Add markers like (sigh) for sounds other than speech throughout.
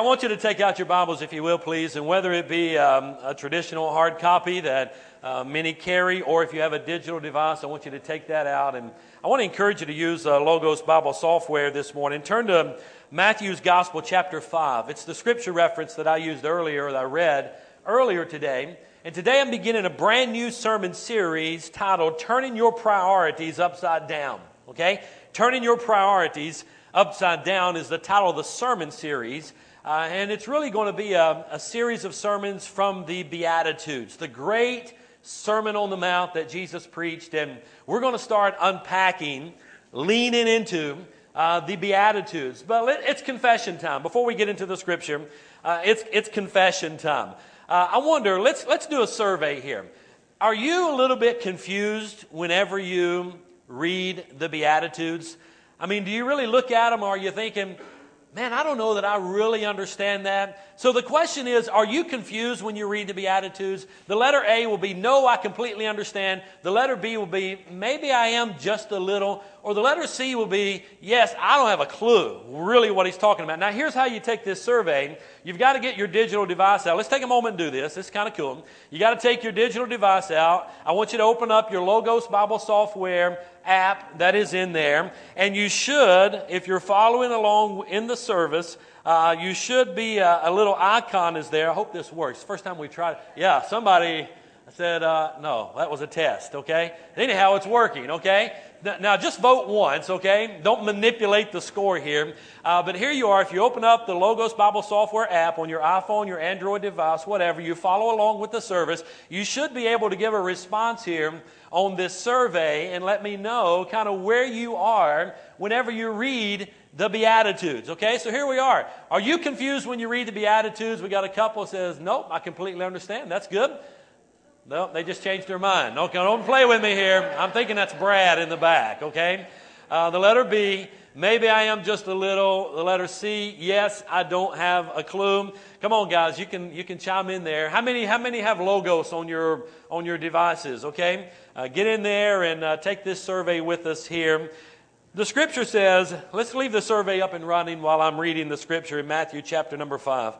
I want you to take out your Bibles, if you will, please, and whether it be um, a traditional hard copy that uh, many carry, or if you have a digital device, I want you to take that out. And I want to encourage you to use uh, Logos Bible software this morning. Turn to Matthew's Gospel, chapter 5. It's the scripture reference that I used earlier, that I read earlier today. And today I'm beginning a brand new sermon series titled Turning Your Priorities Upside Down. Okay? Turning Your Priorities Upside Down is the title of the sermon series. Uh, and it's really going to be a, a series of sermons from the Beatitudes, the great Sermon on the Mount that Jesus preached. And we're going to start unpacking, leaning into uh, the Beatitudes. But it's confession time. Before we get into the scripture, uh, it's, it's confession time. Uh, I wonder, let's, let's do a survey here. Are you a little bit confused whenever you read the Beatitudes? I mean, do you really look at them or are you thinking, man, I don't know that I really understand that. So the question is, are you confused when you read the Beatitudes? The letter A will be, no, I completely understand. The letter B will be, maybe I am just a little. Or the letter C will be, yes, I don't have a clue really what he's talking about. Now, here's how you take this survey. You've got to get your digital device out. Let's take a moment and do this. This is kind of cool. You got to take your digital device out. I want you to open up your Logos Bible software app that is in there. And you should, if you're following along in the service, uh, you should be a, uh, a, little icon is there. I hope this works. First time we tried. Yeah, somebody said, uh, no, that was a test, okay? Anyhow, it's working, okay? Now, just vote once, okay? Don't manipulate the score here. Uh, but here you are. If you open up the Logos Bible Software app on your iPhone, your Android device, whatever, you follow along with the service, you should be able to give a response here on this survey and let me know kind of where you are whenever you read the Beatitudes. Okay, so here we are. Are you confused when you read the Beatitudes? We got a couple says, Nope, I completely understand. That's good. No, they just changed their mind. Okay, don't play with me here. I'm thinking that's Brad in the back, okay? Uh, the letter B, maybe I am just a little. The letter C, yes, I don't have a clue. Come on, guys, you can you can chime in there. How many how many have logos on your on your devices? Okay, uh, get in there and uh, take this survey with us here. The scripture says, let's leave the survey up and running while I'm reading the scripture in Matthew chapter number five.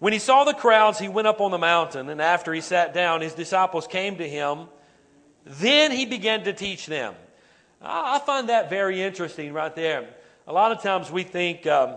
When he saw the crowds, he went up on the mountain, and after he sat down, his disciples came to him. Then he began to teach them. I find that very interesting right there. A lot of times we think, um,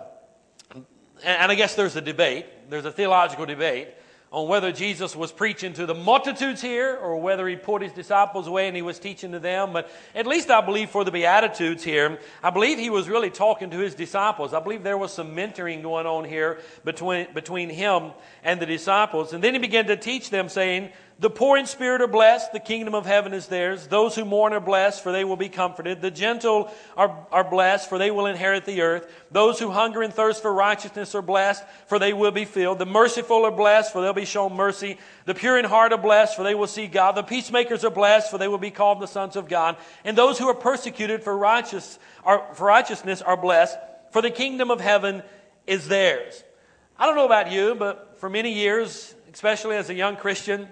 and I guess there's a debate, there's a theological debate on whether Jesus was preaching to the multitudes here or whether he put his disciples away and he was teaching to them. But at least I believe for the Beatitudes here, I believe he was really talking to his disciples. I believe there was some mentoring going on here between, between him and the disciples. And then he began to teach them, saying, the poor in spirit are blessed, the kingdom of heaven is theirs. Those who mourn are blessed, for they will be comforted. The gentle are, are blessed, for they will inherit the earth. Those who hunger and thirst for righteousness are blessed, for they will be filled. The merciful are blessed, for they'll be shown mercy. The pure in heart are blessed, for they will see God. The peacemakers are blessed, for they will be called the sons of God. And those who are persecuted for, righteous, are, for righteousness are blessed, for the kingdom of heaven is theirs. I don't know about you, but for many years, especially as a young Christian,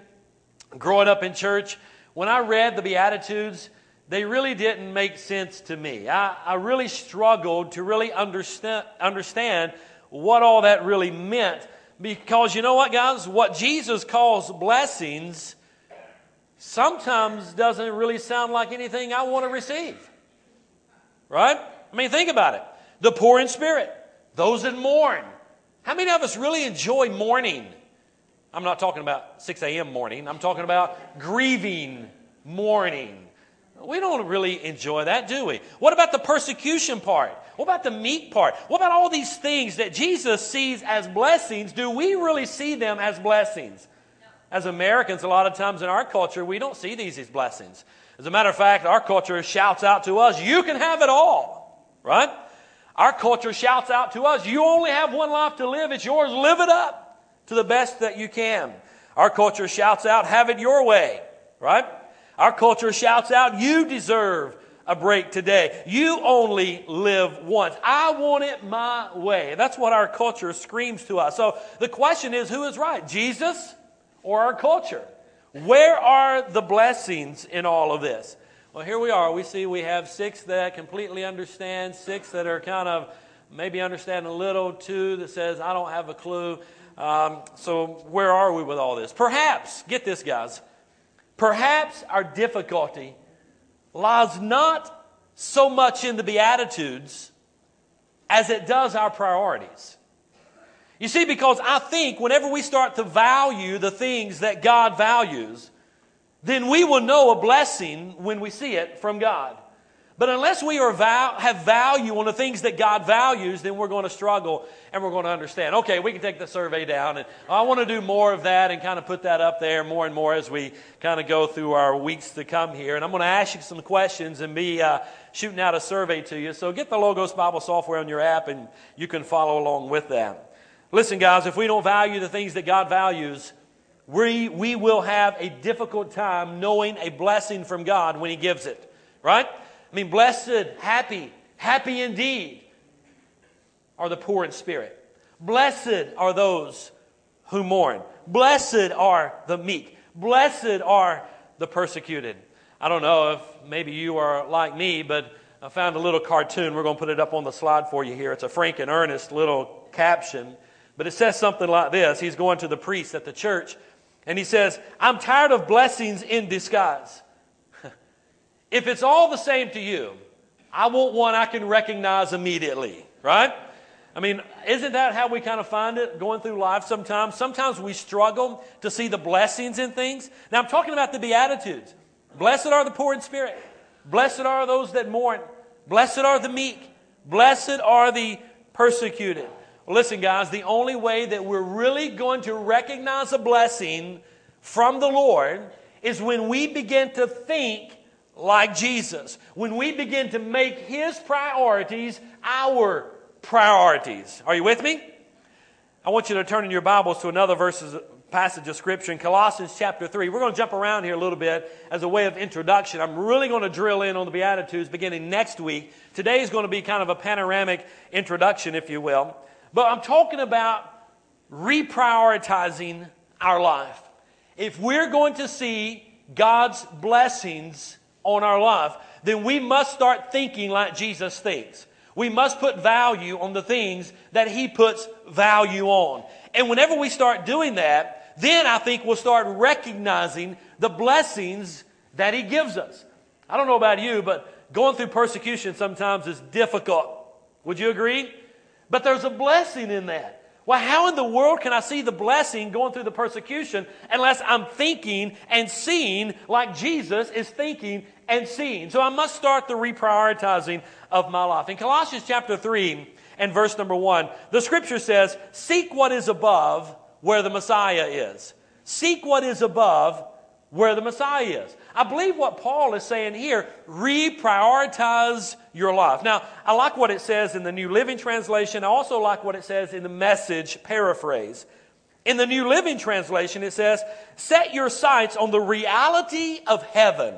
growing up in church, when I read the Beatitudes, they really didn't make sense to me. I, I really struggled to really understand, understand what all that really meant. Because you know what, guys? What Jesus calls blessings sometimes doesn't really sound like anything I want to receive. Right? I mean, think about it. The poor in spirit, those that mourn. How many of us really enjoy mourning? I'm not talking about 6 a.m. morning. I'm talking about grieving morning. We don't really enjoy that, do we? What about the persecution part? What about the meek part? What about all these things that Jesus sees as blessings? Do we really see them as blessings? As Americans, a lot of times in our culture, we don't see these as blessings. As a matter of fact, our culture shouts out to us, you can have it all, right? Our culture shouts out to us, you only have one life to live, it's yours, live it up to the best that you can. Our culture shouts out, have it your way, right? Our culture shouts out, you deserve a break today. You only live once. I want it my way. That's what our culture screams to us. So the question is who is right, Jesus or our culture? Where are the blessings in all of this? Well, here we are. We see we have six that completely understand, six that are kind of maybe understand a little, two that says, I don't have a clue. Um, so, where are we with all this? Perhaps, get this, guys, perhaps our difficulty lies not so much in the Beatitudes as it does our priorities. You see, because I think whenever we start to value the things that God values, then we will know a blessing when we see it from God. But unless we are have value on the things that God values, then we're going to struggle and we're going to understand. Okay, we can take the survey down, and I want to do more of that and kind of put that up there more and more as we kind of go through our weeks to come here. And I'm going to ask you some questions and be uh, shooting out a survey to you. So get the Logos Bible software on your app, and you can follow along with that. Listen, guys, if we don't value the things that God values, we, we will have a difficult time knowing a blessing from God when He gives it. Right? I mean, blessed, happy, happy indeed are the poor in spirit. Blessed are those who mourn. Blessed are the meek. Blessed are the persecuted. I don't know if maybe you are like me, but I found a little cartoon. We're going to put it up on the slide for you here. It's a Frank and Ernest little caption. But it says something like this He's going to the priest at the church, and he says, I'm tired of blessings in disguise. If it's all the same to you, I want one I can recognize immediately, right? I mean, isn't that how we kind of find it going through life sometimes? Sometimes we struggle to see the blessings in things. Now, I'm talking about the Beatitudes. Blessed are the poor in spirit. Blessed are those that mourn. Blessed are the meek. Blessed are the persecuted. Listen, guys, the only way that we're really going to recognize a blessing from the Lord is when we begin to think like Jesus, when we begin to make His priorities our priorities. Are you with me? I want you to turn in your Bibles to another verses, passage of Scripture in Colossians chapter 3. We're going to jump around here a little bit as a way of introduction. I'm really going to drill in on the Beatitudes beginning next week. Today is going to be kind of a panoramic introduction, if you will. But I'm talking about reprioritizing our life. If we're going to see God's blessings on our life, then we must start thinking like Jesus thinks. We must put value on the things that He puts value on. And whenever we start doing that, then I think we'll start recognizing the blessings that He gives us. I don't know about you, but going through persecution sometimes is difficult. Would you agree? But there's a blessing in that. Well, how in the world can I see the blessing going through the persecution unless I'm thinking and seeing like Jesus is thinking and seeing? So I must start the reprioritizing of my life. In Colossians chapter 3 and verse number 1, the scripture says, Seek what is above where the Messiah is. Seek what is above where the Messiah is. I believe what Paul is saying here, reprioritize your life. Now, I like what it says in the New Living Translation. I also like what it says in the message paraphrase. In the New Living Translation, it says, Set your sights on the reality of heaven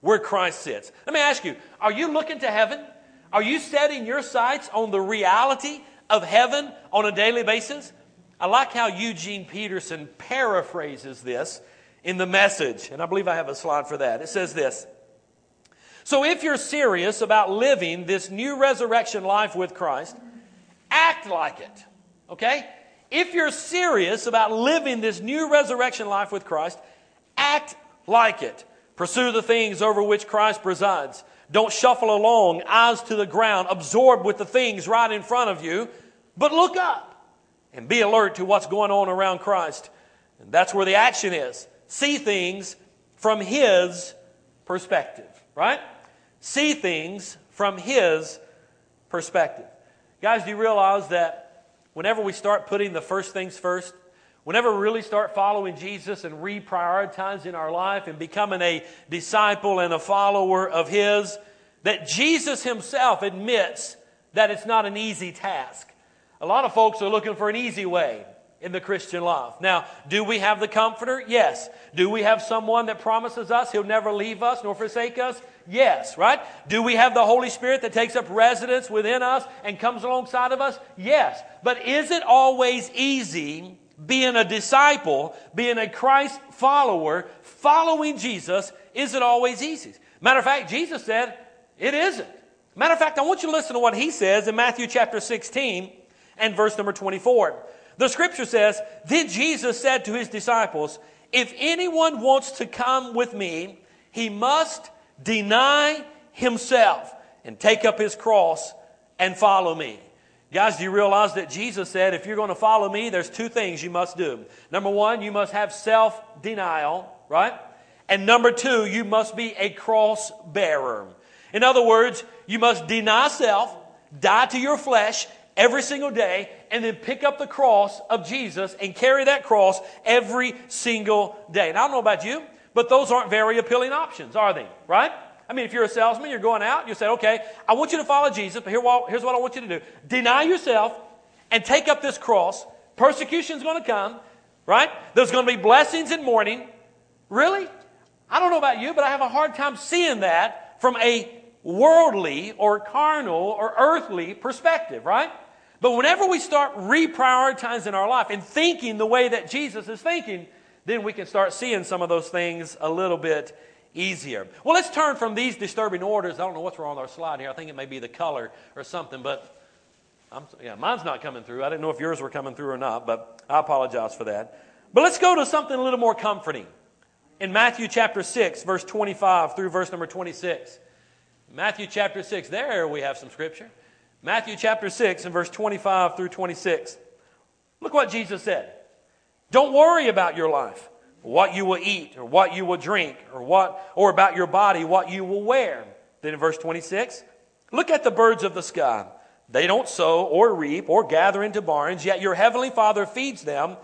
where Christ sits. Let me ask you, are you looking to heaven? Are you setting your sights on the reality of heaven on a daily basis? I like how Eugene Peterson paraphrases this in the message. And I believe I have a slide for that. It says this So if you're serious about living this new resurrection life with Christ, act like it. Okay? If you're serious about living this new resurrection life with Christ, act like it. Pursue the things over which Christ presides. Don't shuffle along, eyes to the ground, absorbed with the things right in front of you, but look up and be alert to what's going on around Christ. And that's where the action is see things from his perspective, right? See things from his perspective. Guys, do you realize that whenever we start putting the first things first, whenever we really start following Jesus and reprioritizing our life and becoming a disciple and a follower of His, that Jesus Himself admits that it's not an easy task. A lot of folks are looking for an easy way in the Christian life. Now, do we have the Comforter? Yes. Do we have someone that promises us He'll never leave us nor forsake us? Yes, right? Do we have the Holy Spirit that takes up residence within us and comes alongside of us? Yes. But is it always easy being a disciple, being a Christ follower, following Jesus? Is it always easy? Matter of fact, Jesus said it isn't. Matter of fact, I want you to listen to what he says in Matthew chapter 16 and verse number 24. The scripture says, Then Jesus said to his disciples, If anyone wants to come with me, he must deny himself and take up his cross and follow me. Guys, do you realize that Jesus said, if you're going to follow me, there's two things you must do. Number one, you must have self denial, right? And number two, you must be a cross bearer. In other words, you must deny self, die to your flesh every single day, and then pick up the cross of Jesus and carry that cross every single day. And I don't know about you, but those aren't very appealing options, are they? Right? I mean, if you're a salesman, you're going out, you say, okay, I want you to follow Jesus, but here, here's what I want you to do deny yourself and take up this cross. Persecution's going to come, right? There's going to be blessings in mourning. Really? I don't know about you, but I have a hard time seeing that from a worldly or carnal or earthly perspective, right? But whenever we start reprioritizing our life and thinking the way that Jesus is thinking, then we can start seeing some of those things a little bit easier. Well, let's turn from these disturbing orders. I don't know what's wrong with our slide here. I think it may be the color or something, but I'm, yeah, mine's not coming through. I didn't know if yours were coming through or not, but I apologize for that. But let's go to something a little more comforting. In Matthew chapter 6, verse 25 through verse number 26. Matthew chapter 6, there we have some scripture. Matthew chapter 6 and verse 25 through 26. Look what Jesus said. Don't worry about your life, what you will eat or what you will drink or what or about your body what you will wear. Then in verse 26, look at the birds of the sky. They don't sow or reap or gather into barns, yet your heavenly Father feeds them.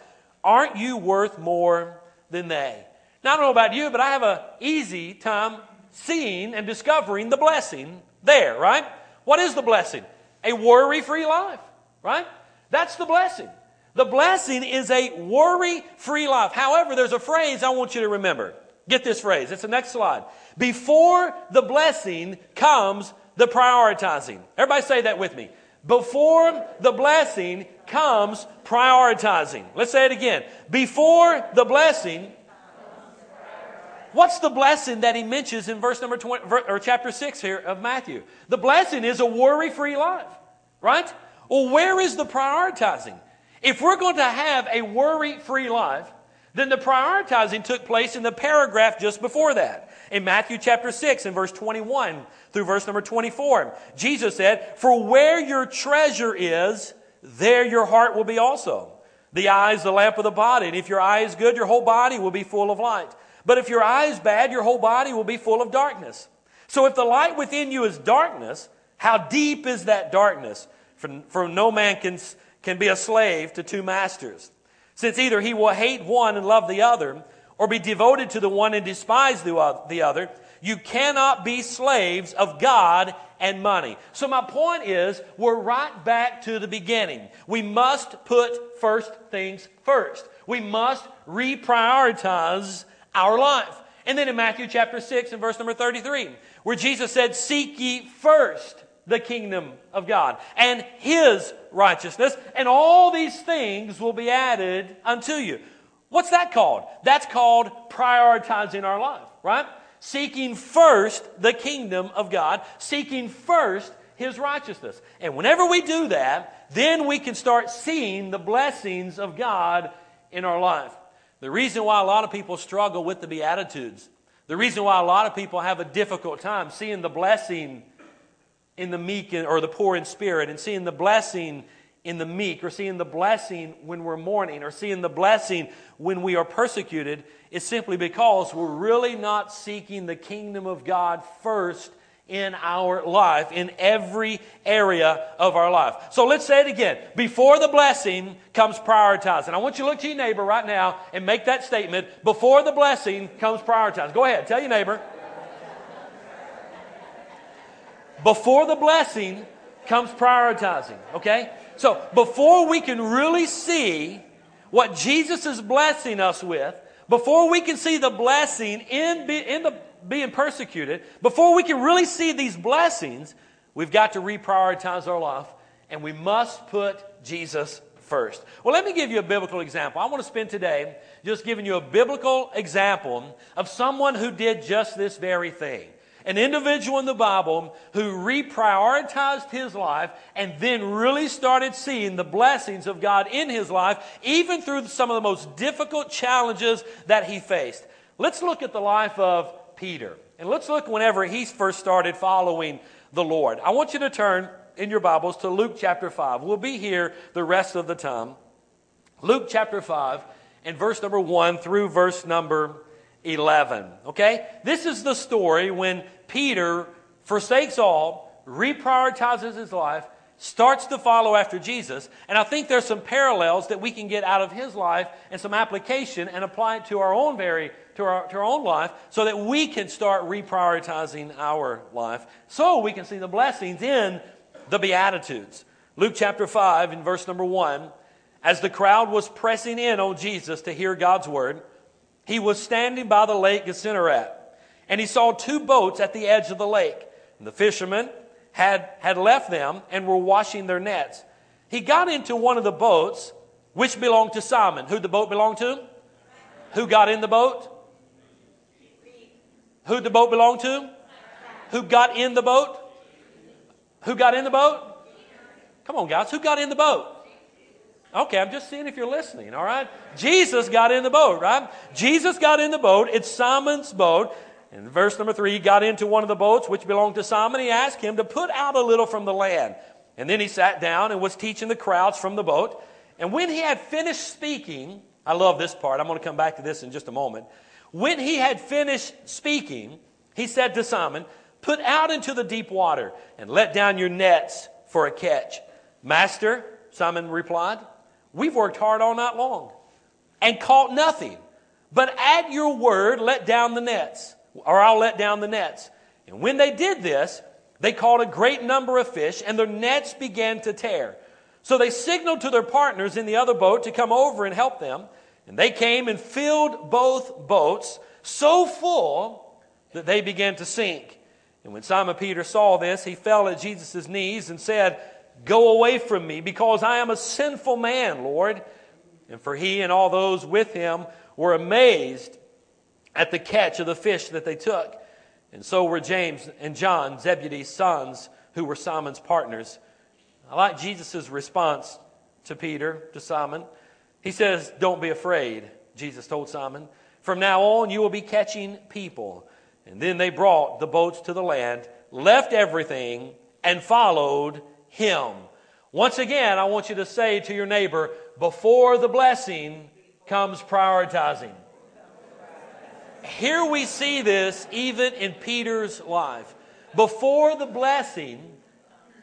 Aren't you worth more than they? Now I don't know about you, but I have an easy time seeing and discovering the blessing there, right? What is the blessing? A worry-free life, right? That's the blessing. The blessing is a worry free life. However, there's a phrase I want you to remember. Get this phrase. It's the next slide. Before the blessing comes the prioritizing. Everybody say that with me. Before the blessing comes prioritizing. Let's say it again. Before the blessing What's the blessing that he mentions in verse number 20 or chapter 6 here of Matthew? The blessing is a worry-free life, right? Well, where is the prioritizing? If we're going to have a worry free life, then the prioritizing took place in the paragraph just before that. In Matthew chapter 6 and verse 21 through verse number 24, Jesus said, For where your treasure is, there your heart will be also. The eye is the lamp of the body, and if your eye is good, your whole body will be full of light. But if your eye is bad, your whole body will be full of darkness. So if the light within you is darkness, how deep is that darkness? For, for no man can can be a slave to two masters, since either he will hate one and love the other, or be devoted to the one and despise the other. You cannot be slaves of God and money. So my point is, we're right back to the beginning. We must put first things first. We must reprioritize our life. And then in Matthew chapter 6 and verse number 33, where Jesus said, Seek ye first the kingdom of God and his righteousness, and all these things will be added unto you. What's that called? That's called prioritizing our life, right? Seeking first the kingdom of God, seeking first his righteousness. And whenever we do that, then we can start seeing the blessings of God in our life. The reason why a lot of people struggle with the Beatitudes, the reason why a lot of people have a difficult time seeing the blessing in the meek or the poor in spirit and seeing the blessing in the meek or seeing the blessing when we're mourning or seeing the blessing when we are persecuted is simply because we're really not seeking the kingdom of God first in our life, in every area of our life. So let's say it again. Before the blessing comes prioritizing. I want you to look to your neighbor right now and make that statement. Before the blessing comes prioritizing. Go ahead, tell your neighbor. Before the blessing comes prioritizing, okay? So before we can really see what Jesus is blessing us with, before we can see the blessing in, in the being persecuted, before we can really see these blessings, we've got to reprioritize our life and we must put Jesus first. Well, let me give you a biblical example. I want to spend today just giving you a biblical example of someone who did just this very thing an individual in the Bible who reprioritized his life and then really started seeing the blessings of God in his life, even through some of the most difficult challenges that he faced. Let's look at the life of Peter. And let's look whenever he first started following the Lord. I want you to turn in your Bibles to Luke chapter 5. We'll be here the rest of the time. Luke chapter 5 and verse number 1 through verse number 11. Okay? This is the story when Peter forsakes all, reprioritizes his life, starts to follow after Jesus. And I think there's some parallels that we can get out of his life and some application and apply it to our own very to our, to our own life so that we can start reprioritizing our life so we can see the blessings in the Beatitudes. Luke chapter 5 in verse number 1 as the crowd was pressing in on Jesus to hear God's word, he was standing by the lake Gennesaret, and he saw two boats at the edge of the lake. And the fishermen had, had left them and were washing their nets. He got into one of the boats, which belonged to Simon. Who the boat belonged to? Who got in the boat? Who the boat belong to? Who got in the boat? Who got in the boat? Come on, guys. Who got in the boat? Okay, I'm just seeing if you're listening, all right? Jesus got in the boat, right? Jesus got in the boat. It's Simon's boat. In verse number three, he got into one of the boats which belonged to Simon. He asked him to put out a little from the land. And then he sat down and was teaching the crowds from the boat. And when he had finished speaking, I love this part. I'm going to come back to this in just a moment. When he had finished speaking, he said to Simon, Put out into the deep water and let down your nets for a catch. Master, Simon replied, We've worked hard all night long and caught nothing. But at your word, let down the nets, or I'll let down the nets. And when they did this, they caught a great number of fish, and their nets began to tear. So they signaled to their partners in the other boat to come over and help them. And they came and filled both boats so full that they began to sink. And when Simon Peter saw this, he fell at Jesus' knees and said, Go away from me, because I am a sinful man, Lord. And for he and all those with him were amazed at the catch of the fish that they took. And so were James and John, Zebedee's sons, who were Simon's partners. I like Jesus' response to Peter, to Simon. He says, Don't be afraid, Jesus told Simon. From now on, you will be catching people. And then they brought the boats to the land, left everything, and followed him. Once again, I want you to say to your neighbor, before the blessing comes prioritizing. Here we see this even in Peter's life. Before the blessing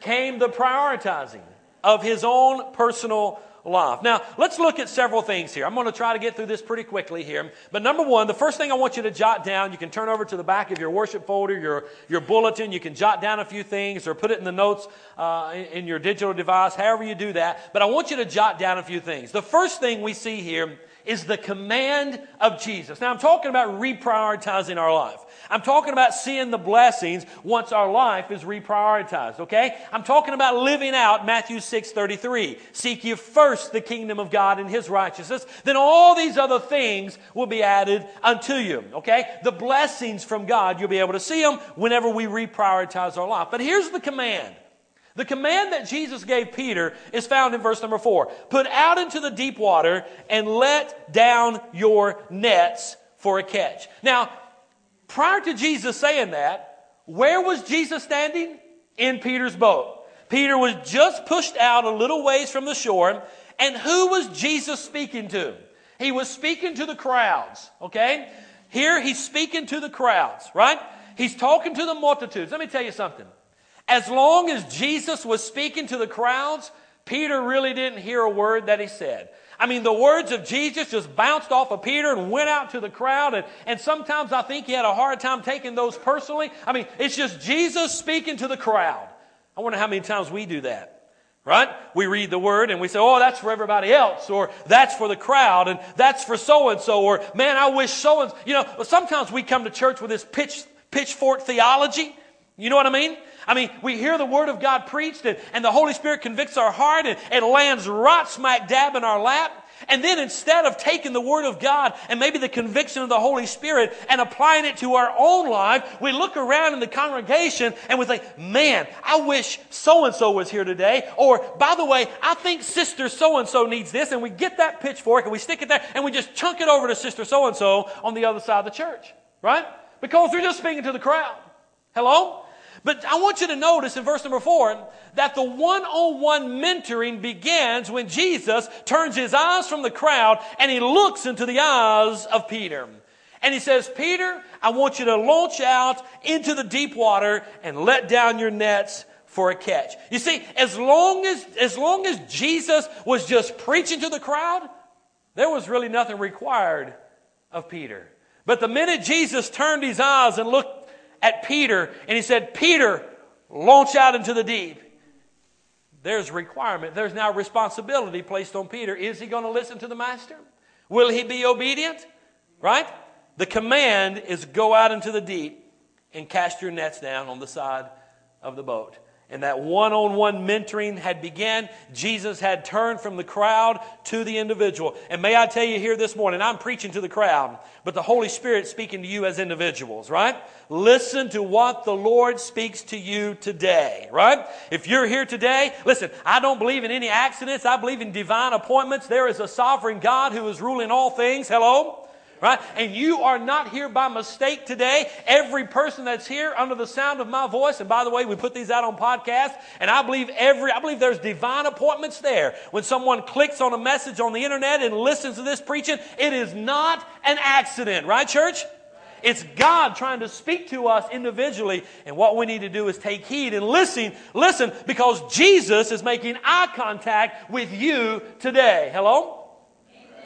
came the prioritizing of his own personal life. Now, let's look at several things here. I'm going to try to get through this pretty quickly here. But number one, the first thing I want you to jot down, you can turn over to the back of your worship folder, your, your bulletin. You can jot down a few things or put it in the notes uh, in, in your digital device, however you do that. But I want you to jot down a few things. The first thing we see here is the command of Jesus. Now, I'm talking about reprioritizing our life. I'm talking about seeing the blessings once our life is reprioritized, okay? I'm talking about living out Matthew 6 33. Seek ye first the kingdom of God and his righteousness, then all these other things will be added unto you, okay? The blessings from God, you'll be able to see them whenever we reprioritize our life. But here's the command. The command that Jesus gave Peter is found in verse number four. Put out into the deep water and let down your nets for a catch. Now, prior to Jesus saying that, where was Jesus standing? In Peter's boat. Peter was just pushed out a little ways from the shore, and who was Jesus speaking to? He was speaking to the crowds, okay? Here he's speaking to the crowds, right? He's talking to the multitudes. Let me tell you something. As long as Jesus was speaking to the crowds, Peter really didn't hear a word that he said. I mean, the words of Jesus just bounced off of Peter and went out to the crowd. And, and sometimes I think he had a hard time taking those personally. I mean, it's just Jesus speaking to the crowd. I wonder how many times we do that. Right? We read the word and we say, oh, that's for everybody else, or that's for the crowd, and that's for so and so, or man, I wish so and so You know, sometimes we come to church with this pitch, pitchfork theology. You know what I mean? I mean, we hear the Word of God preached and, and the Holy Spirit convicts our heart and it lands right smack dab in our lap. And then instead of taking the Word of God and maybe the conviction of the Holy Spirit and applying it to our own life, we look around in the congregation and we think, man, I wish so and so was here today. Or, by the way, I think sister so and so needs this. And we get that pitchfork and we stick it there and we just chunk it over to sister so and so on the other side of the church. Right? Because they're just speaking to the crowd. Hello? But I want you to notice in verse number four that the one on one mentoring begins when Jesus turns his eyes from the crowd and he looks into the eyes of Peter. And he says, Peter, I want you to launch out into the deep water and let down your nets for a catch. You see, as long as, as long as Jesus was just preaching to the crowd, there was really nothing required of Peter. But the minute Jesus turned his eyes and looked at Peter and he said, Peter, launch out into the deep. There's requirement. There's now responsibility placed on Peter. Is he going to listen to the master? Will he be obedient? Right? The command is go out into the deep and cast your nets down on the side of the boat and that one-on-one mentoring had begun. Jesus had turned from the crowd to the individual. And may i tell you here this morning i'm preaching to the crowd but the holy spirit speaking to you as individuals right? Listen to what the lord speaks to you today right? If you're here today listen i don't believe in any accidents. I believe in divine appointments. There is a sovereign god who is ruling all things. Hello right? And you are not here by mistake today. Every person that's here under the sound of my voice, and by the way, we put these out on podcast, and I believe every, I believe there's divine appointments there. When someone clicks on a message on the internet and listens to this preaching, it is not an accident, right, church? It's God trying to speak to us individually, and what we need to do is take heed and listen, listen, because Jesus is making eye contact with you today. Hello?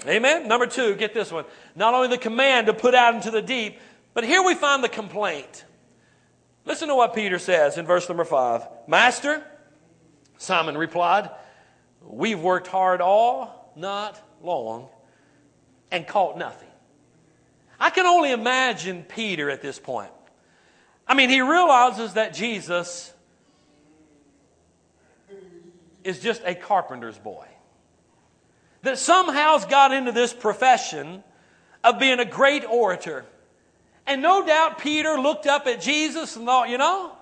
Amen. Number two, get this one. Not only the command to put out into the deep, but here we find the complaint. Listen to what Peter says in verse number five. Master, Simon replied, We've worked hard all not long and caught nothing. I can only imagine Peter at this point. I mean, he realizes that Jesus is just a carpenter's boy that somehow has got into this profession of being a great orator. And no doubt Peter looked up at Jesus and thought, you know,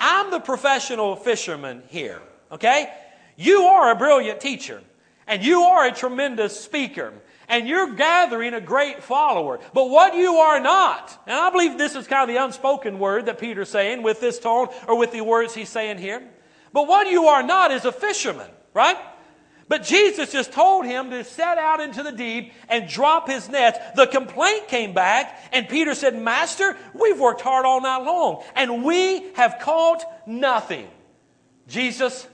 I'm the professional fisherman here, okay? You are a brilliant teacher, and you are a tremendous speaker, and you're gathering a great follower. But what you are not, and I believe this is kind of the unspoken word that Peter's saying with this tone or with the words he's saying here. But what you are not is a fisherman, right? But Jesus just told him to set out into the deep and drop his nets. The complaint came back, and Peter said, Master, we've worked hard all night long, and we have caught nothing. Jesus,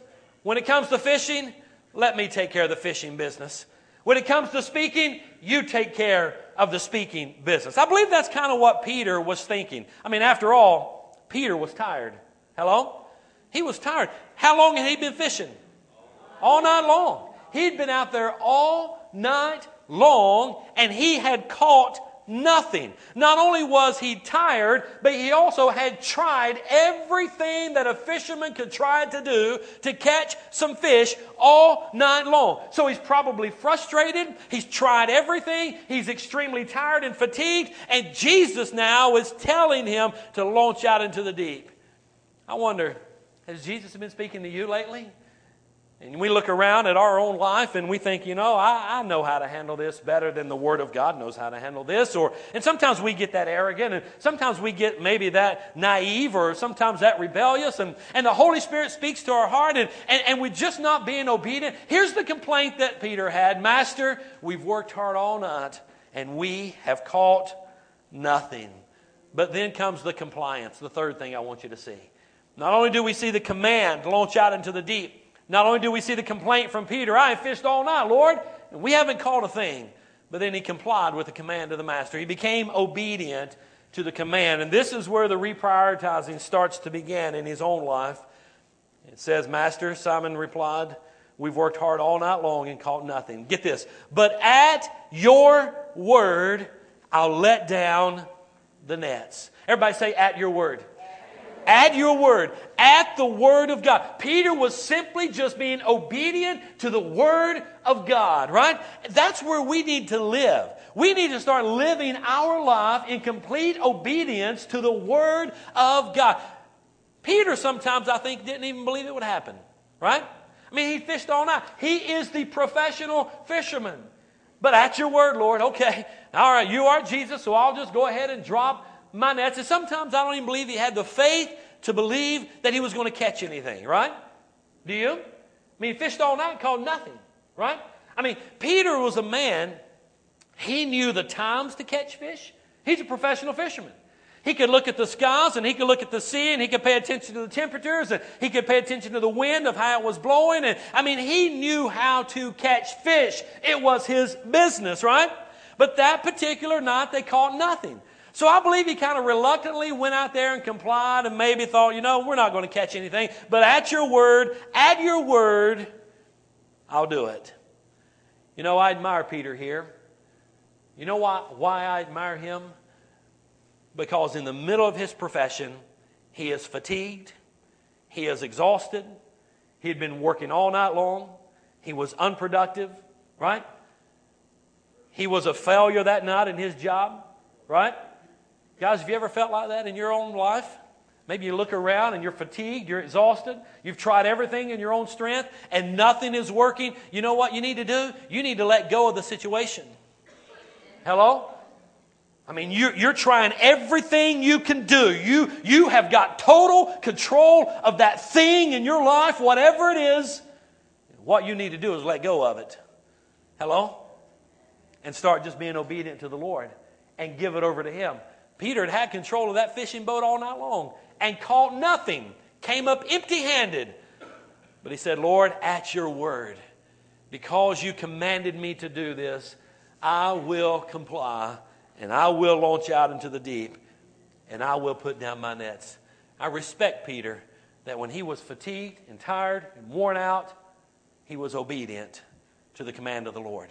when it comes to fishing, let me take care of the fishing business. When it comes to speaking, you take care of the speaking business. I believe that's kind of what Peter was thinking. I mean, after all, Peter was tired. Hello? He was tired. How long had he been fishing? All night long. He'd been out there all night long and he had caught nothing. Not only was he tired, but he also had tried everything that a fisherman could try to do to catch some fish all night long. So he's probably frustrated. He's tried everything. He's extremely tired and fatigued. And Jesus now is telling him to launch out into the deep. I wonder, has Jesus been speaking to you lately? And we look around at our own life and we think, you know, I, I, know how to handle this better than the Word of God knows how to handle this. Or, and sometimes we get that arrogant and sometimes we get maybe that naive or sometimes that rebellious. And, and the Holy Spirit speaks to our heart and, and, and we're just not being obedient. Here's the complaint that Peter had Master, we've worked hard all night and we have caught nothing. But then comes the compliance, the third thing I want you to see. Not only do we see the command launch out into the deep, not only do we see the complaint from Peter, I have fished all night, Lord, and we haven't caught a thing. But then he complied with the command of the master. He became obedient to the command. And this is where the reprioritizing starts to begin in his own life. It says, Master, Simon replied, We've worked hard all night long and caught nothing. Get this. But at your word, I'll let down the nets. Everybody say, At your word. At your word, at the word of God. Peter was simply just being obedient to the word of God, right? That's where we need to live. We need to start living our life in complete obedience to the word of God. Peter sometimes, I think, didn't even believe it would happen, right? I mean, he fished all night. He is the professional fisherman. But at your word, Lord, okay, all right, you are Jesus, so I'll just go ahead and drop my nets. And sometimes I don't even believe he had the faith to believe that he was going to catch anything, right? Do you? I mean, he fished all night and caught nothing, right? I mean, Peter was a man, he knew the times to catch fish. He's a professional fisherman. He could look at the skies and he could look at the sea and he could pay attention to the temperatures and he could pay attention to the wind of how it was blowing. And I mean, he knew how to catch fish. It was his business, right? But that particular night, they caught nothing. So I believe he kind of reluctantly went out there and complied and maybe thought, you know, we're not going to catch anything. But at your word, at your word, I'll do it. You know, I admire Peter here. You know why, why I admire him? Because in the middle of his profession, he is fatigued, he is exhausted, he had been working all night long, he was unproductive, right? He was a failure that night in his job, right? Guys, have you ever felt like that in your own life? Maybe you look around and you're fatigued, you're exhausted, you've tried everything in your own strength, and nothing is working. You know what you need to do? You need to let go of the situation. Hello? I mean, you're, you're trying everything you can do. You, you have got total control of that thing in your life, whatever it is. What you need to do is let go of it. Hello? And start just being obedient to the Lord and give it over to Him. Peter had had control of that fishing boat all night long and caught nothing, came up empty handed. But he said, Lord, at your word, because you commanded me to do this, I will comply and I will launch out into the deep and I will put down my nets. I respect Peter that when he was fatigued and tired and worn out, he was obedient to the command of the Lord.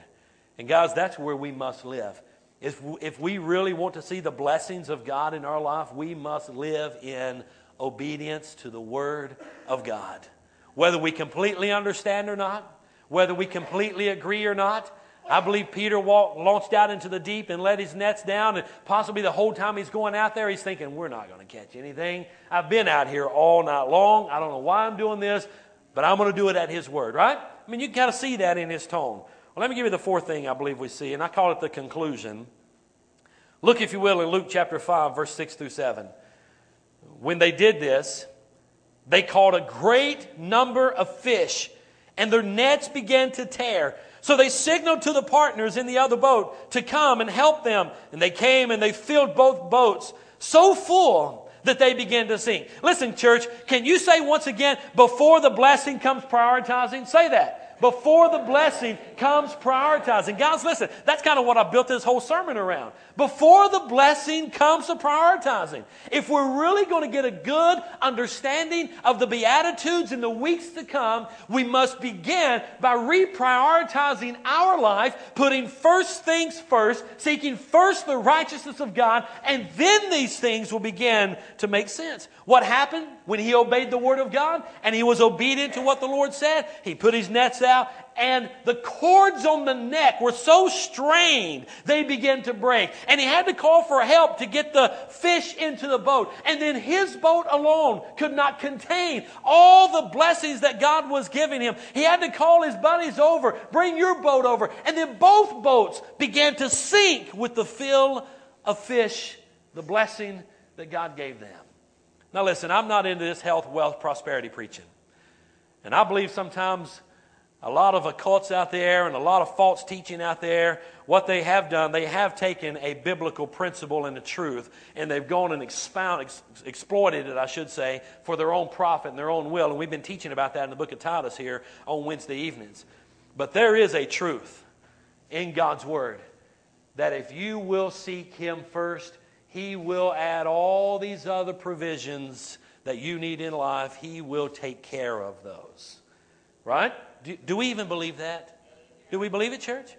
And guys, that's where we must live. If, if we really want to see the blessings of God in our life, we must live in obedience to the Word of God. Whether we completely understand or not, whether we completely agree or not, I believe Peter walked, launched out into the deep and let his nets down, and possibly the whole time he's going out there, he's thinking, We're not going to catch anything. I've been out here all night long. I don't know why I'm doing this, but I'm going to do it at his word, right? I mean, you kind of see that in his tone. Well, let me give you the fourth thing I believe we see, and I call it the conclusion. Look, if you will, in Luke chapter 5, verse 6 through 7. When they did this, they caught a great number of fish, and their nets began to tear. So they signaled to the partners in the other boat to come and help them. And they came and they filled both boats so full that they began to sink. Listen, church, can you say once again, before the blessing comes prioritizing? Say that. Before the blessing comes prioritizing. Guys, listen, that's kind of what I built this whole sermon around. Before the blessing comes to prioritizing. If we're really going to get a good understanding of the Beatitudes in the weeks to come, we must begin by reprioritizing our life, putting first things first, seeking first the righteousness of God, and then these things will begin to make sense. What happened when he obeyed the word of God and he was obedient to what the Lord said? He put his nets out and the cords on the neck were so strained they began to break. And he had to call for help to get the fish into the boat. And then his boat alone could not contain all the blessings that God was giving him. He had to call his buddies over, bring your boat over. And then both boats began to sink with the fill of fish, the blessing that God gave them. Now, listen, I'm not into this health, wealth, prosperity preaching. And I believe sometimes a lot of occults out there and a lot of false teaching out there, what they have done, they have taken a biblical principle and a truth, and they've gone and expound, ex- exploited it, I should say, for their own profit and their own will. And we've been teaching about that in the book of Titus here on Wednesday evenings. But there is a truth in God's Word that if you will seek Him first, He will add all these other provisions that you need in life. He will take care of those. Right? Do, do we even believe that? Do we believe it, church?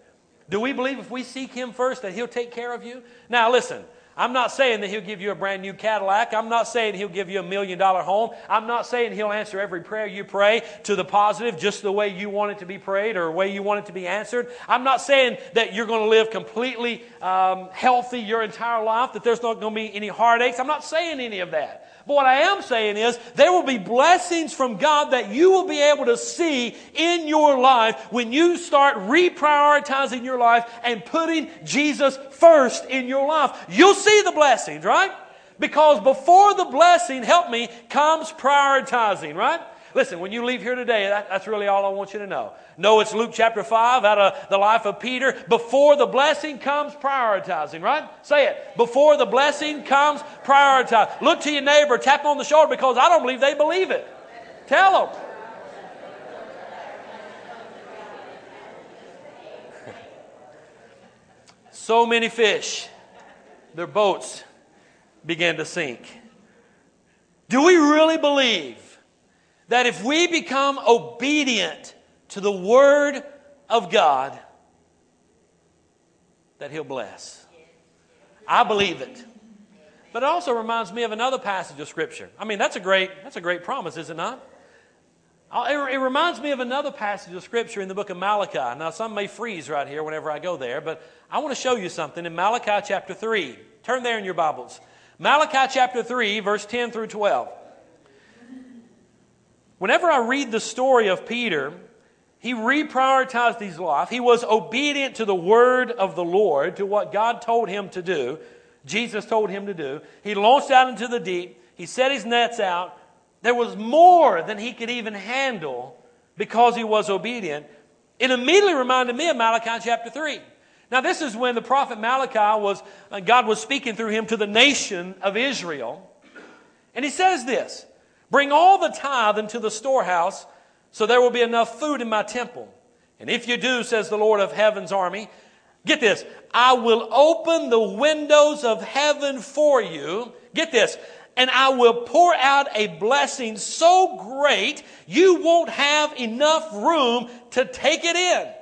Do we believe if we seek Him first that He'll take care of you? Now, listen. I'm not saying that he'll give you a brand new Cadillac. I'm not saying he'll give you a million dollar home. I'm not saying he'll answer every prayer you pray to the positive just the way you want it to be prayed or the way you want it to be answered. I'm not saying that you're going to live completely um, healthy your entire life, that there's not going to be any heartaches. I'm not saying any of that. But what I am saying is there will be blessings from God that you will be able to see in your life when you start reprioritizing your life and putting Jesus first in your life. You'll see the blessings, right? Because before the blessing, help me, comes prioritizing, right? Listen, when you leave here today, that, that's really all I want you to know. Know it's Luke chapter 5 out of the life of Peter. Before the blessing comes prioritizing, right? Say it. Before the blessing comes prioritize. Look to your neighbor, tap on the shoulder because I don't believe they believe it. Tell them. (laughs) so many fish, their boats began to sink. Do we really believe that if we become obedient to the Word of God, that He'll bless. I believe it. But it also reminds me of another passage of Scripture. I mean, that's a great, that's a great promise, is it not? It reminds me of another passage of Scripture in the book of Malachi. Now, some may freeze right here whenever I go there, but I want to show you something in Malachi chapter 3. Turn there in your Bibles. Malachi chapter 3, verse 10 through 12. Whenever I read the story of Peter, he reprioritized his life. He was obedient to the word of the Lord, to what God told him to do, Jesus told him to do. He launched out into the deep. He set his nets out. There was more than he could even handle because he was obedient. It immediately reminded me of Malachi chapter 3. Now, this is when the prophet Malachi was, uh, God was speaking through him to the nation of Israel. And he says this Bring all the tithe into the storehouse, so there will be enough food in my temple. And if you do, says the Lord of heaven's army, get this, I will open the windows of heaven for you. Get this, and I will pour out a blessing so great you won't have enough room to take it in.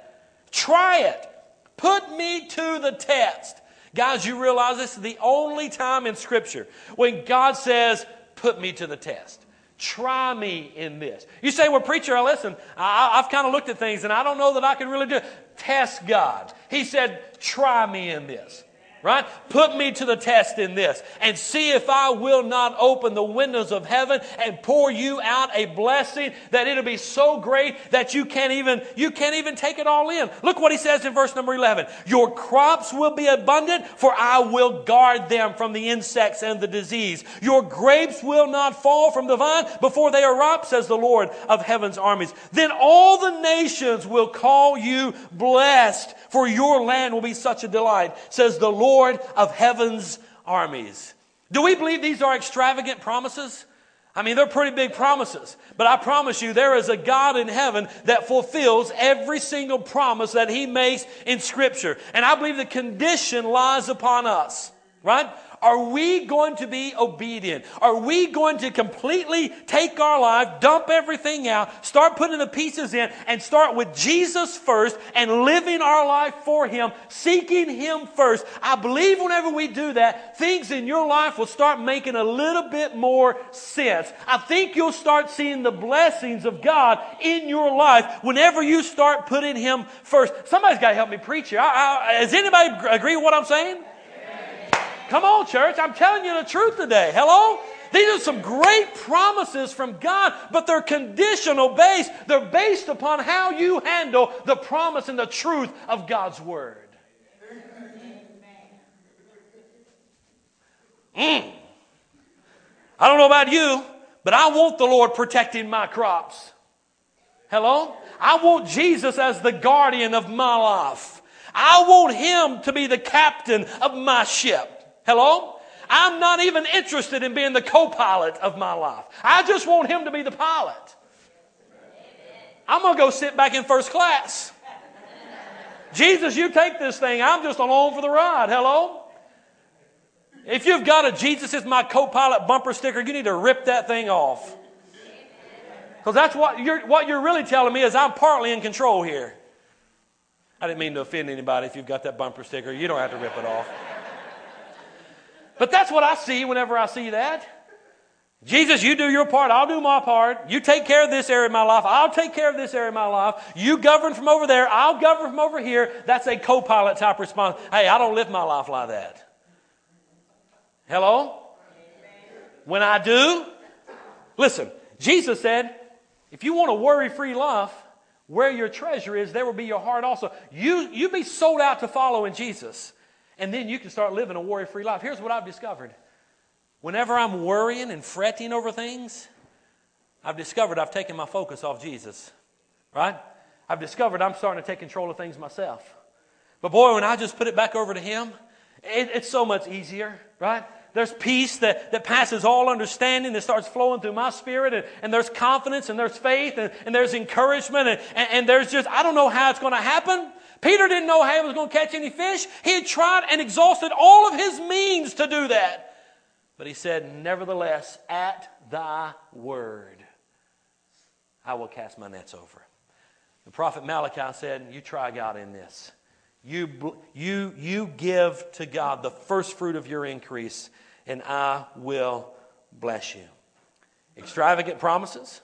Try it. Put me to the test. Guys, you realize this is the only time in Scripture when God says, Put me to the test. Try me in this. You say, well, preacher, listen, I, have kind of looked at things and I don't know that I can really do it. Test God. He said, try me in this right? Put me to the test in this and see if I will not open the windows of heaven and pour you out a blessing that it'll be so great that you can't even, you can't even take it all in. Look what he says in verse number 11. Your crops will be abundant for I will guard them from the insects and the disease. Your grapes will not fall from the vine before they are ripe, says the Lord of heaven's armies. Then all the nations will call you blessed for your land will be such a delight, says the Lord Lord of heaven's armies. Do we believe these are extravagant promises? I mean, they're pretty big promises. But I promise you, there is a God in heaven that fulfills every single promise that He makes in Scripture. And I believe the condition lies upon us, right? Are we going to be obedient? Are we going to completely take our life, dump everything out, start putting the pieces in, and start with Jesus first and living our life for Him, seeking Him first? I believe whenever we do that, things in your life will start making a little bit more sense. I think you'll start seeing the blessings of God in your life whenever you start putting Him first. Somebody's got to help me preach here. I, I, does anybody agree with what I'm saying? Come on, church. I'm telling you the truth today. Hello? These are some great promises from God, but they're conditional based. They're based upon how you handle the promise and the truth of God's Word. Mm. I don't know about you, but I want the Lord protecting my crops. Hello? I want Jesus as the guardian of my life. I want him to be the captain of my ship. Hello? I'm not even interested in being the co pilot of my life. I just want him to be the pilot. I'm going to go sit back in first class. Jesus, you take this thing. I'm just along for the ride. Hello? If you've got a Jesus is my co pilot bumper sticker, you need to rip that thing off. Because that's what you're, what you're really telling me is I'm partly in control here. I didn't mean to offend anybody if you've got that bumper sticker. You don't have to rip it off. But that's what I see whenever I see that. Jesus, you do your part. I'll do my part. You take care of this area of my life. I'll take care of this area of my life. You govern from over there. I'll govern from over here. That's a co pilot type response. Hey, I don't live my life like that. Hello? When I do, listen, Jesus said, if you want a worry free life, where your treasure is, there will be your heart also. You, you be sold out to following Jesus, and then you can start living a worry free life. Here's what I've discovered whenever I'm worrying and fretting over things, I've discovered I've taken my focus off Jesus, right? I've discovered I'm starting to take control of things myself. But boy, when I just put it back over to Him, it, it's so much easier, right? there's peace that, that passes all understanding that starts flowing through my spirit. And, and there's confidence and there's faith and, and there's encouragement. And, and, and there's just, I don't know how it's going to happen. Peter didn't know how he was going to catch any fish. He had tried and exhausted all of his means to do that. But he said, Nevertheless, at thy word, I will cast my nets over. The prophet Malachi said, You try God in this. You, you, you give to God the first fruit of your increase, and I will bless you. Extravagant promises.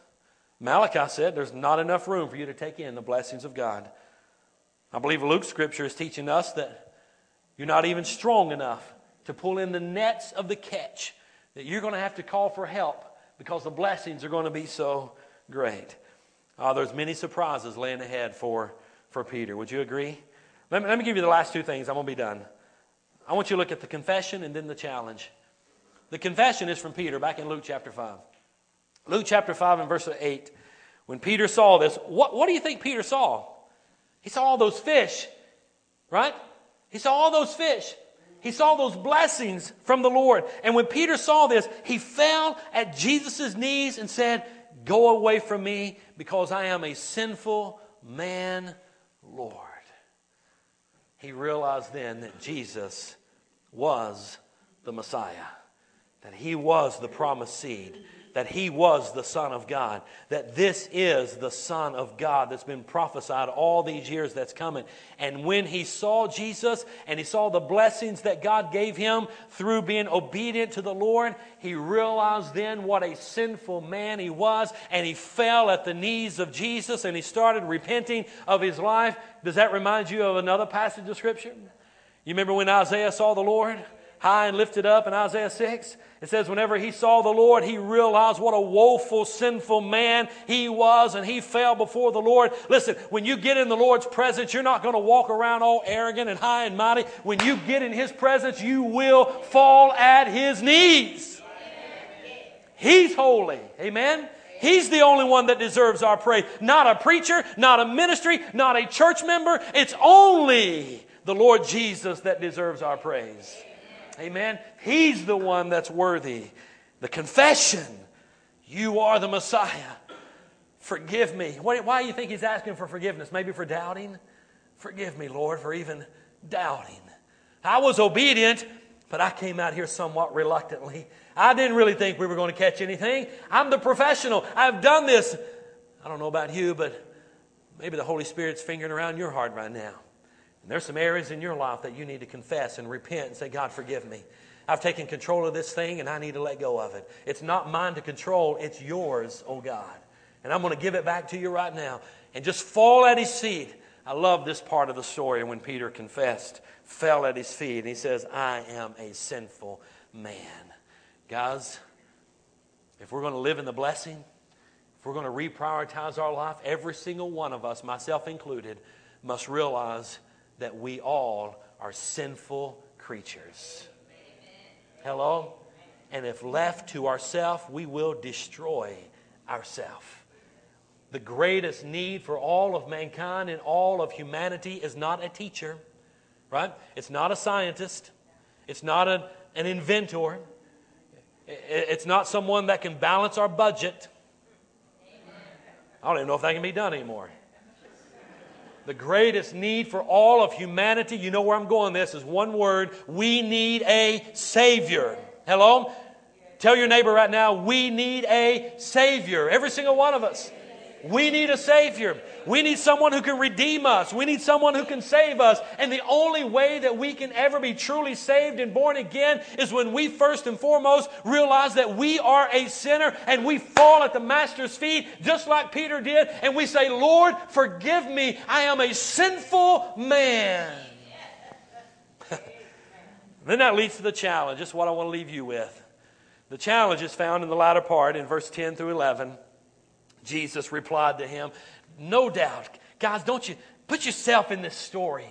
Malachi said there's not enough room for you to take in the blessings of God. I believe Luke's scripture is teaching us that you're not even strong enough to pull in the nets of the catch, that you're going to have to call for help because the blessings are going to be so great. Uh, there's many surprises laying ahead for, for Peter. Would you agree? Let me, let me give you the last two things. I'm going to be done. I want you to look at the confession and then the challenge. The confession is from Peter back in Luke chapter 5. Luke chapter 5 and verse 8. When Peter saw this, what, what do you think Peter saw? He saw all those fish, right? He saw all those fish. He saw those blessings from the Lord. And when Peter saw this, he fell at Jesus' knees and said, Go away from me because I am a sinful man, Lord he realized then that Jesus was the Messiah, that he was the promised seed, that he was the Son of God, that this is the Son of God that's been prophesied all these years that's coming. And when he saw Jesus and he saw the blessings that God gave him through being obedient to the Lord, he realized then what a sinful man he was, and he fell at the knees of Jesus and he started repenting of his life. Does that remind you of another passage of Scripture? You remember when Isaiah saw the Lord? High and lifted up in Isaiah 6. It says, whenever he saw the Lord, he realized what a woeful, sinful man he was, and he fell before the Lord. Listen, when you get in the Lord's presence, you're not going to walk around all arrogant and high and mighty. When you get in his presence, you will fall at his knees. He's holy. Amen. He's the only one that deserves our praise. Not a preacher, not a ministry, not a church member. It's only the Lord Jesus that deserves our praise. Amen. He's the one that's worthy. The confession, you are the Messiah. Forgive me. Why do you think he's asking for forgiveness? Maybe for doubting? Forgive me, Lord, for even doubting. I was obedient, but I came out here somewhat reluctantly. I didn't really think we were going to catch anything. I'm the professional. I've done this. I don't know about you, but maybe the Holy Spirit's fingering around your heart right now. And there's some areas in your life that you need to confess and repent and say, God, forgive me. I've taken control of this thing and I need to let go of it. It's not mine to control, it's yours, oh God. And I'm going to give it back to you right now. And just fall at his feet. I love this part of the story when Peter confessed, fell at his feet, and he says, I am a sinful man. Guys, if we're going to live in the blessing, if we're going to reprioritize our life, every single one of us, myself included, must realize that we all are sinful creatures. Hello? And if left to ourselves, we will destroy ourselves. the greatest need for all of mankind and all of humanity is not a teacher, right? It's not a scientist. It's not an, an inventor. It's not someone that can balance our budget. I don't even know if that can be done anymore. The greatest need for all of humanity, you know where I'm going this, is one word. We need a Savior. Hello? Tell your neighbor right now, we need a Savior. Every single one of us. We need a Savior. We need someone who can redeem us. We need someone who can save us. And the only way that we can ever be truly saved and born again is when we first and foremost realize that we are a sinner and we fall at the Master's feet, just like Peter did, and we say, Lord, forgive me. I am a sinful man. (laughs) then that leads to the challenge. Just what I want to leave you with. The challenge is found in the latter part in verse 10 through 11. Jesus replied to him, No doubt. Guys, don't you put yourself in this story.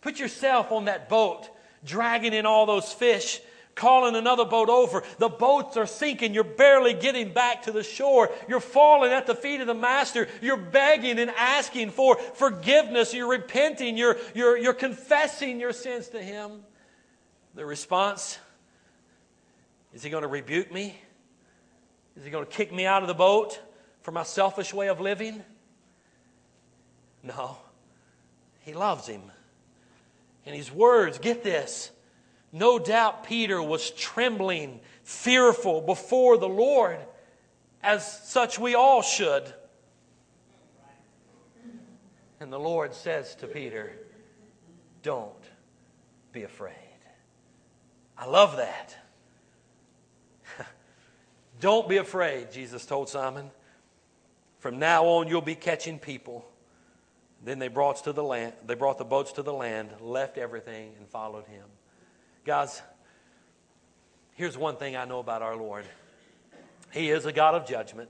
Put yourself on that boat, dragging in all those fish, calling another boat over. The boats are sinking. You're barely getting back to the shore. You're falling at the feet of the master. You're begging and asking for forgiveness. You're repenting. You're, you're, you're confessing your sins to him. The response is he going to rebuke me? Is he going to kick me out of the boat? For my selfish way of living? No. He loves him. And his words, get this. No doubt Peter was trembling, fearful before the Lord, as such we all should. And the Lord says to Peter, Don't be afraid. I love that. (laughs) Don't be afraid, Jesus told Simon. From now on, you'll be catching people. Then they brought to the land. They brought the boats to the land, left everything, and followed him. Guys, here's one thing I know about our Lord. He is a God of judgment.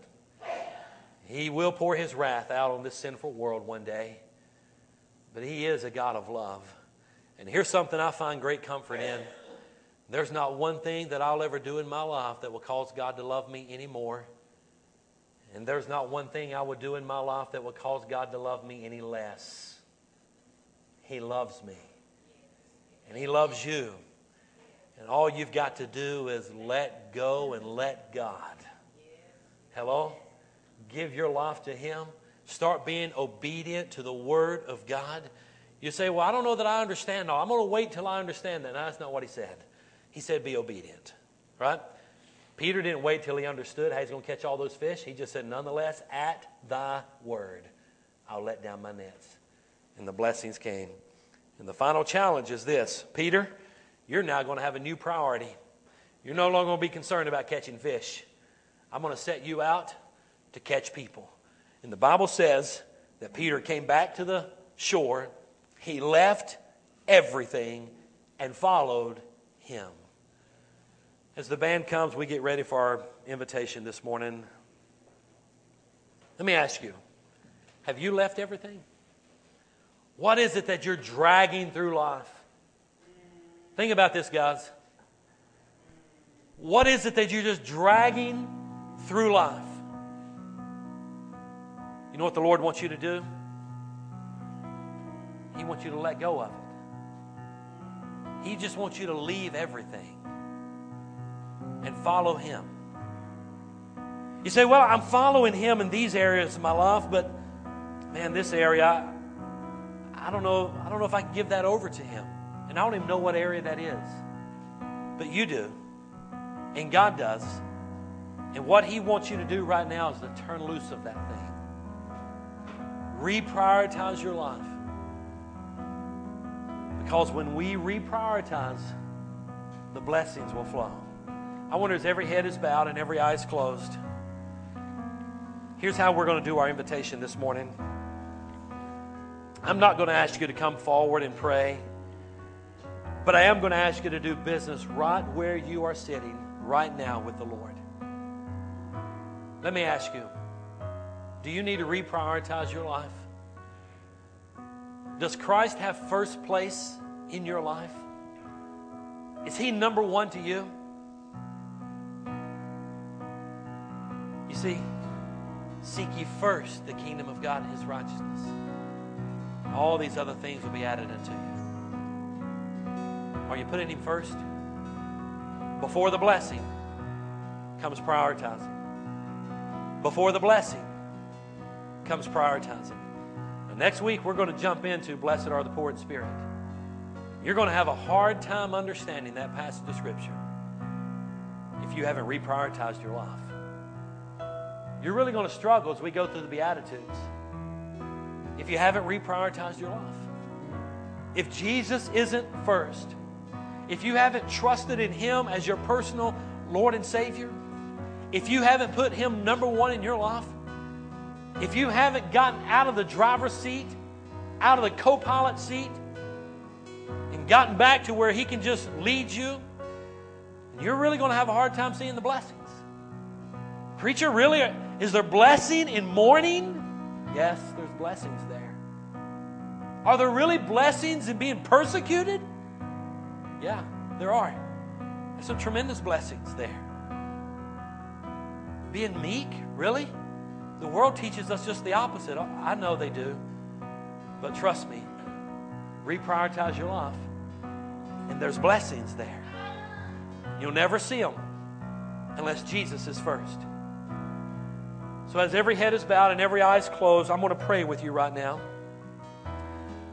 He will pour his wrath out on this sinful world one day. But he is a God of love. And here's something I find great comfort in. There's not one thing that I'll ever do in my life that will cause God to love me anymore and there's not one thing I would do in my life that would cause God to love me any less. He loves me. And He loves you. And all you've got to do is let go and let God. Hello? Give your life to Him. Start being obedient to the Word of God. You say, Well, I don't know that I understand all. I'm going to wait till I understand that. No, that's not what He said. He said, Be obedient. Right? Peter didn't wait till he understood how he's going to catch all those fish. He just said, Nonetheless, at thy word, I'll let down my nets. And the blessings came. And the final challenge is this Peter, you're now going to have a new priority. You're no longer going to be concerned about catching fish. I'm going to set you out to catch people. And the Bible says that Peter came back to the shore, he left everything and followed him. As the band comes, we get ready for our invitation this morning. Let me ask you have you left everything? What is it that you're dragging through life? Think about this, guys. What is it that you're just dragging through life? You know what the Lord wants you to do? He wants you to let go of it. He just wants you to leave everything and follow Him. You say, Well, I'm following Him in these areas of my life, but man, this area, I, I don't know. I don't know if I can give that over to Him, and I don't even know what area that is. But you do, and God does. And what He wants you to do right now is to turn loose of that thing. Reprioritize your life. Because when we reprioritize, the blessings will flow. I wonder as every head is bowed and every eye is closed. Here's how we're going to do our invitation this morning. I'm not going to ask you to come forward and pray, but I am going to ask you to do business right where you are sitting right now with the Lord. Let me ask you do you need to reprioritize your life? Does Christ have first place in your life? Is He number one to you? You see, Seek ye first the kingdom of God and his righteousness. All these other things will be added unto you. Are you putting him first? Before the blessing comes prioritizing. Before the blessing comes prioritizing. Now, next week, we're going to jump into Blessed are the poor in spirit. You're going to have a hard time understanding that passage of Scripture if you haven't reprioritized your life. You're really going to struggle as we go through the Beatitudes if you haven't reprioritized your life. If Jesus isn't first, if you haven't trusted in Him as your personal Lord and Savior, if you haven't put Him number one in your life, if you haven't gotten out of the driver's seat, out of the co pilot seat, and gotten back to where He can just lead you, you're really going to have a hard time seeing the blessings. Preacher, really? Is there blessing in mourning? Yes, there's blessings there. Are there really blessings in being persecuted? Yeah, there are. There's some tremendous blessings there. Being meek, really? The world teaches us just the opposite. Oh, I know they do. But trust me, reprioritize your life, and there's blessings there. You'll never see them unless Jesus is first. So, as every head is bowed and every eye is closed, I'm going to pray with you right now.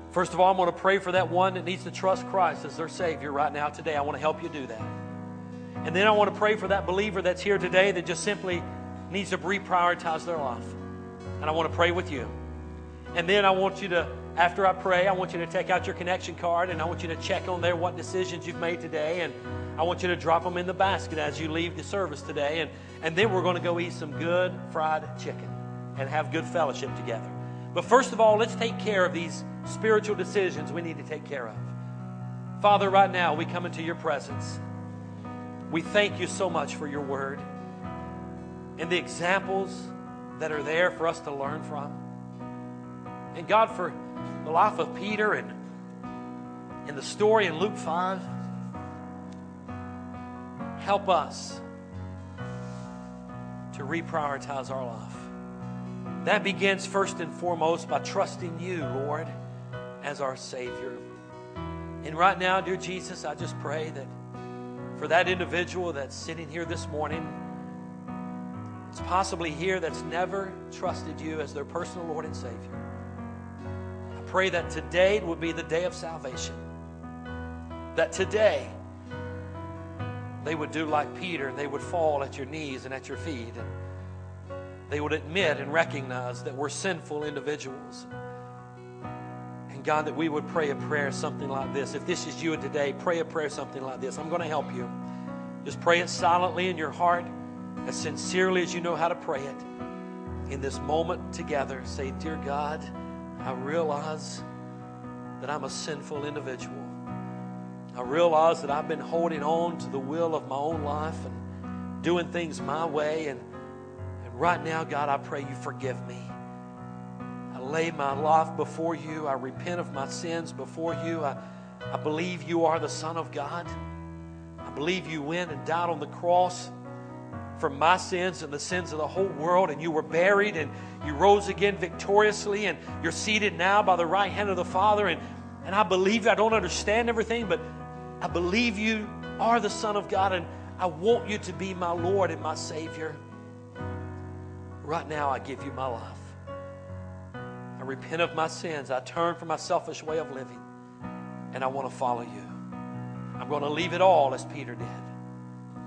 First of all, I'm going to pray for that one that needs to trust Christ as their Savior right now today. I want to help you do that. And then I want to pray for that believer that's here today that just simply needs to reprioritize their life. And I want to pray with you. And then I want you to, after I pray, I want you to take out your connection card and I want you to check on there what decisions you've made today. And I want you to drop them in the basket as you leave the service today. And, and then we're going to go eat some good fried chicken and have good fellowship together. But first of all, let's take care of these spiritual decisions we need to take care of. Father, right now we come into your presence. We thank you so much for your word and the examples that are there for us to learn from. And God, for the life of Peter and in the story in Luke 5, help us to reprioritize our life. That begins first and foremost by trusting you, Lord, as our Savior. And right now, dear Jesus, I just pray that for that individual that's sitting here this morning, it's possibly here that's never trusted you as their personal Lord and Savior. I pray that today would be the day of salvation. That today they would do like Peter and they would fall at your knees and at your feet. And they would admit and recognize that we're sinful individuals. And God, that we would pray a prayer something like this. If this is you today, pray a prayer something like this. I'm going to help you. Just pray it silently in your heart, as sincerely as you know how to pray it. In this moment together, say, Dear God, I realize that I'm a sinful individual. I realize that I've been holding on to the will of my own life and doing things my way. And and Right now, God, I pray you forgive me. I lay my life before you. I repent of my sins before you. I, I believe you are the Son of God. I believe you went and died on the cross for my sins and the sins of the whole world, and you were buried and you rose again victoriously, and you're seated now by the right hand of the Father. And, and I believe I don't understand everything, but I believe you are the Son of God, and I want you to be my Lord and my Savior. Right now, I give you my life. I repent of my sins. I turn from my selfish way of living, and I want to follow you. I'm going to leave it all as Peter did,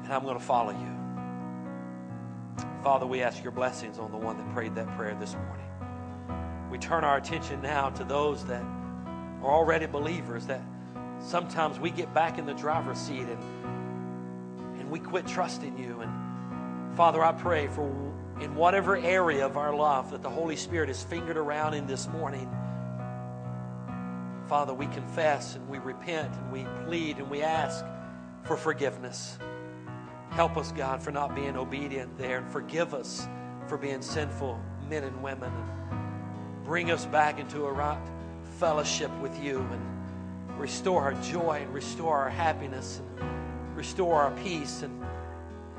and I'm going to follow you. Father, we ask your blessings on the one that prayed that prayer this morning. We turn our attention now to those that are already believers, that sometimes we get back in the driver's seat and, and we quit trusting you. And Father, I pray for in whatever area of our life that the Holy Spirit has fingered around in this morning. Father, we confess and we repent and we plead and we ask for forgiveness. Help us, God, for not being obedient there and forgive us for being sinful men and women. And bring us back into a right fellowship with you and restore our joy and restore our happiness and restore our peace and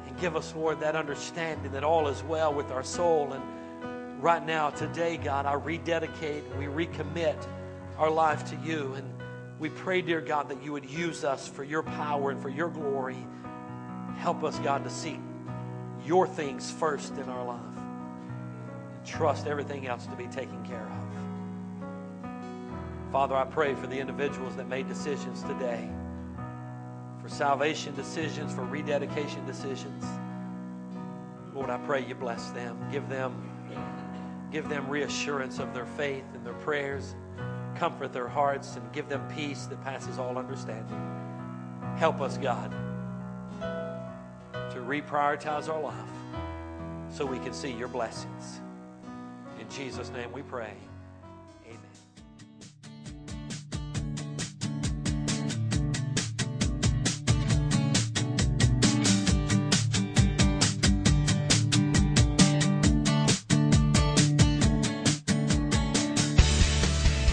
and give us, Lord, that understanding that all is well with our soul and right now, today, God, I rededicate and we recommit our life to you. And we pray, dear God, that you would use us for your power and for your glory. Help us, God, to seek your things first in our life. And trust everything else to be taken care of. Father, I pray for the individuals that made decisions today, for salvation decisions, for rededication decisions. Lord, I pray you bless them. Give them give them reassurance of their faith and their prayers. Comfort their hearts and give them peace that passes all understanding. Help us, God, to reprioritize our life so we can see your blessings. In Jesus' name we pray.